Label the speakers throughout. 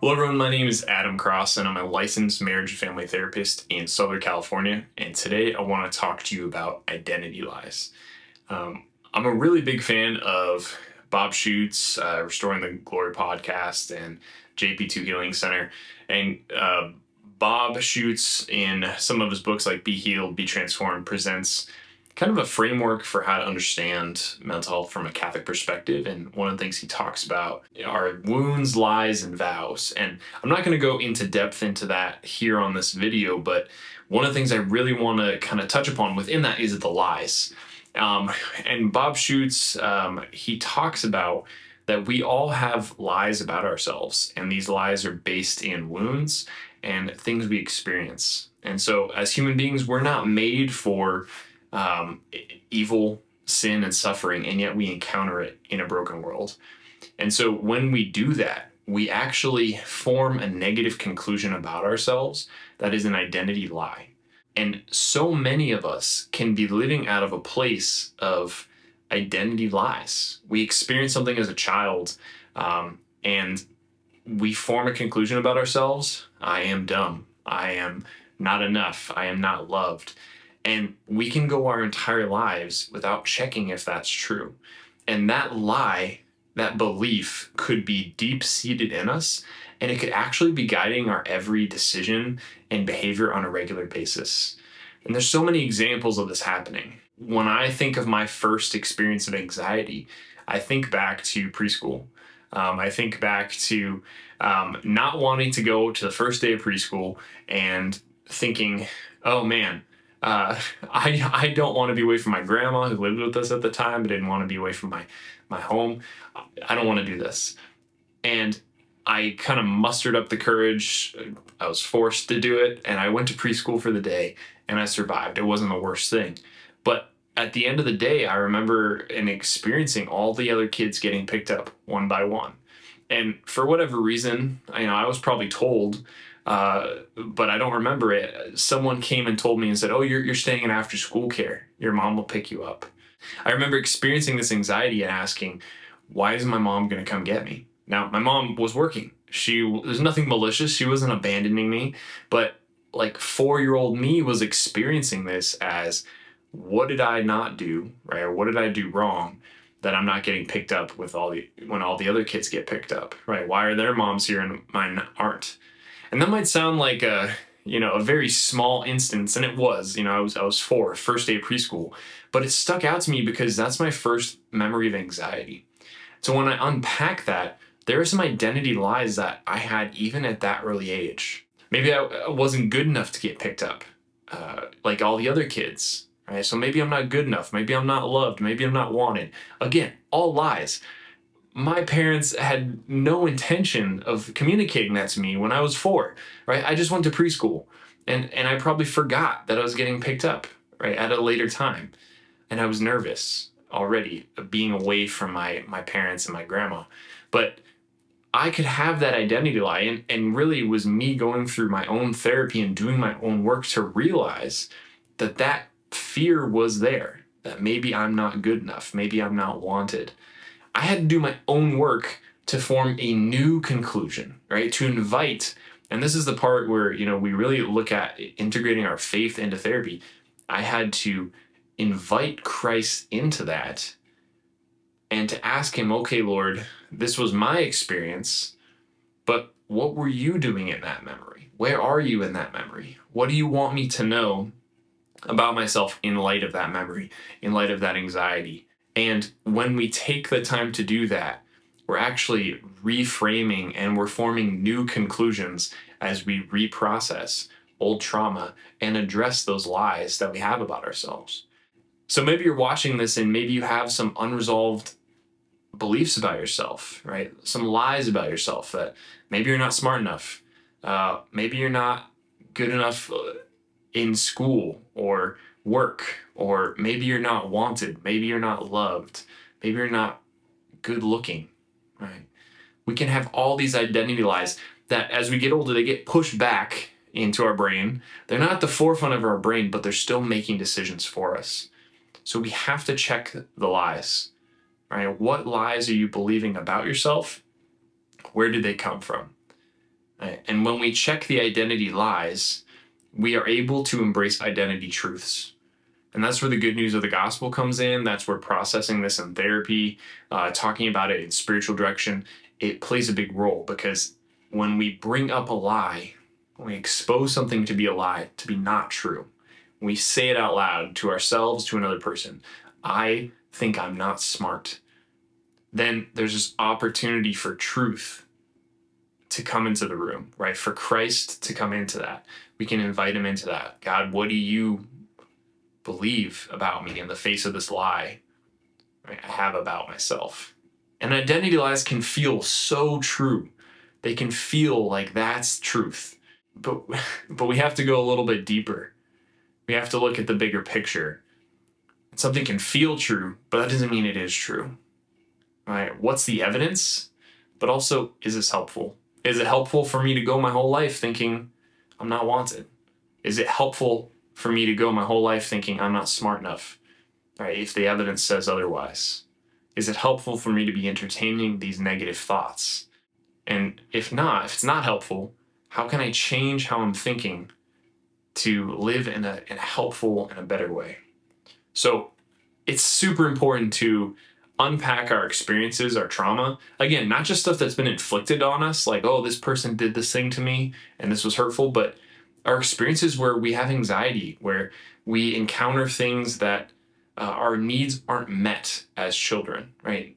Speaker 1: Hello, everyone. My name is Adam Cross, and I'm a licensed marriage and family therapist in Southern California. And today I want to talk to you about identity lies. Um, I'm a really big fan of Bob Schuchts, uh, Restoring the Glory podcast, and JP2 Healing Center. And uh, Bob Schuchts, in some of his books like Be Healed, Be Transformed, presents kind of a framework for how to understand mental health from a Catholic perspective. And one of the things he talks about are wounds, lies, and vows. And I'm not going to go into depth into that here on this video, but one of the things I really want to kind of touch upon within that is the lies. Um, and Bob Schuchts, um, he talks about that we all have lies about ourselves, and these lies are based in wounds and things we experience. And so, as human beings, we're not made for um, evil, sin, and suffering, and yet we encounter it in a broken world. And so when we do that, we actually form a negative conclusion about ourselves that is an identity lie. And so many of us can be living out of a place of identity lies. We experience something as a child um, and we form a conclusion about ourselves I am dumb. I am not enough. I am not loved. And we can go our entire lives without checking if that's true. And that lie, that belief could be deep seated in us, and it could actually be guiding our every decision and behavior on a regular basis. And there's so many examples of this happening. When I think of my first experience of anxiety, I think back to preschool. Um, I think back to um, not wanting to go to the first day of preschool and thinking, oh man, uh, I I don't want to be away from my grandma who lived with us at the time. I didn't want to be away from my my home. I don't want to do this, and I kind of mustered up the courage. I was forced to do it, and I went to preschool for the day, and I survived. It wasn't the worst thing, but at the end of the day, I remember and experiencing all the other kids getting picked up one by one, and for whatever reason, you know, I was probably told uh, but I don't remember it. Someone came and told me and said, "Oh, you're you're staying in after school care. Your mom will pick you up." I remember experiencing this anxiety and asking, "Why is my mom going to come get me?" Now, my mom was working. She there's nothing malicious. She wasn't abandoning me, but like 4-year-old me was experiencing this as what did I not do, right? Or what did I do wrong? that I'm not getting picked up with all the when all the other kids get picked up, right? Why are their moms here and mine aren't? And that might sound like a you know a very small instance, and it was. You know, I was I was four, first day of preschool, but it stuck out to me because that's my first memory of anxiety. So when I unpack that, there are some identity lies that I had even at that early age. Maybe I wasn't good enough to get picked up, uh, like all the other kids. Right? So maybe I'm not good enough. Maybe I'm not loved. Maybe I'm not wanted. Again, all lies my parents had no intention of communicating that to me when I was four, right? I just went to preschool and, and I probably forgot that I was getting picked up, right, at a later time. And I was nervous already of being away from my, my parents and my grandma. But I could have that identity lie, and, and really was me going through my own therapy and doing my own work to realize that that fear was there, that maybe I'm not good enough, maybe I'm not wanted I had to do my own work to form a new conclusion, right? To invite, and this is the part where, you know, we really look at integrating our faith into therapy. I had to invite Christ into that and to ask him, okay, Lord, this was my experience, but what were you doing in that memory? Where are you in that memory? What do you want me to know about myself in light of that memory, in light of that anxiety? And when we take the time to do that, we're actually reframing and we're forming new conclusions as we reprocess old trauma and address those lies that we have about ourselves. So maybe you're watching this and maybe you have some unresolved beliefs about yourself, right? Some lies about yourself that maybe you're not smart enough. Uh, maybe you're not good enough uh, in school or work, or maybe you're not wanted, maybe you're not loved, maybe you're not good looking, right? We can have all these identity lies that as we get older, they get pushed back into our brain. They're not at the forefront of our brain, but they're still making decisions for us. So we have to check the lies, right? What lies are you believing about yourself? Where did they come from? Right? And when we check the identity lies, we are able to embrace identity truths. And that's where the good news of the gospel comes in. That's where processing this in therapy, uh, talking about it in spiritual direction, it plays a big role because when we bring up a lie, when we expose something to be a lie, to be not true, we say it out loud to ourselves, to another person, I think I'm not smart, then there's this opportunity for truth to come into the room, right? For Christ to come into that. We can invite him into that. God, what do you believe about me in the face of this lie right, I have about myself? And identity lies can feel so true. They can feel like that's truth. But but we have to go a little bit deeper. We have to look at the bigger picture. Something can feel true, but that doesn't mean it is true. Right? What's the evidence? But also, is this helpful? Is it helpful for me to go my whole life thinking I'm not wanted? Is it helpful for me to go my whole life thinking I'm not smart enough? Right? If the evidence says otherwise. Is it helpful for me to be entertaining these negative thoughts? And if not, if it's not helpful, how can I change how I'm thinking to live in a, in a helpful and a better way? So it's super important to unpack our experiences, our trauma. Again, not just stuff that's been inflicted on us, like, oh, this person did this thing to me and this was hurtful, but our experiences where we have anxiety, where we encounter things that uh, our needs aren't met as children, right?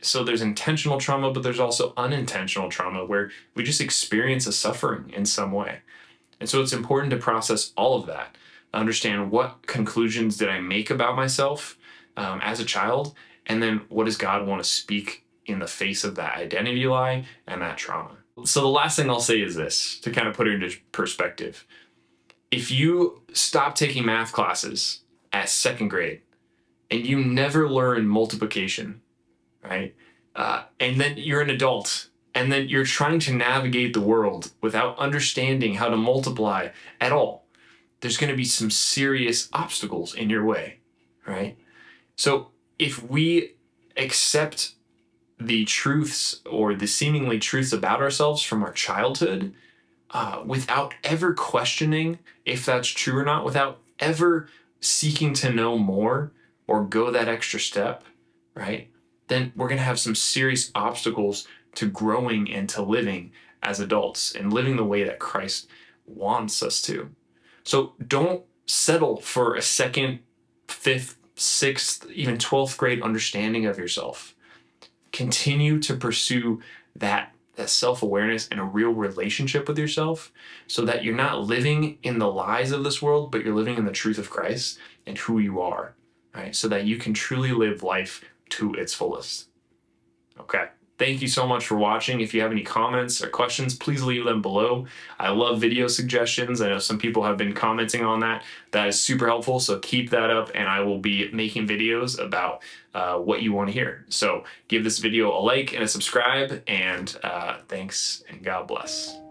Speaker 1: So there's intentional trauma, but there's also unintentional trauma where we just experience a suffering in some way. And so it's important to process all of that, understand what conclusions did I make about myself um, as a child, and then what does God want to speak in the face of that identity lie and that trauma. So the last thing I'll say is this to kind of put it into perspective. If you stop taking math classes at second grade and you never learn multiplication, right? Uh, and then you're an adult and then you're trying to navigate the world without understanding how to multiply at all, there's going to be some serious obstacles in your way, right? So if we accept the truths or the seemingly truths about ourselves from our childhood uh, without ever questioning if that's true or not, without ever seeking to know more or go that extra step, right? Then we're going to have some serious obstacles to growing and to living as adults and living the way that Christ wants us to. So don't settle for a second, fifth, sixth, even 12th grade understanding of yourself. Continue to pursue that, that self awareness and a real relationship with yourself so that you're not living in the lies of this world, but you're living in the truth of Christ and who you are, right? So that you can truly live life to its fullest. Okay. Thank you so much for watching. If you have any comments or questions, please leave them below. I love video suggestions. I know some people have been commenting on that. That is super helpful. So keep that up, and I will be making videos about uh, what you want to hear. So give this video a like and a subscribe, and uh, thanks, and God bless.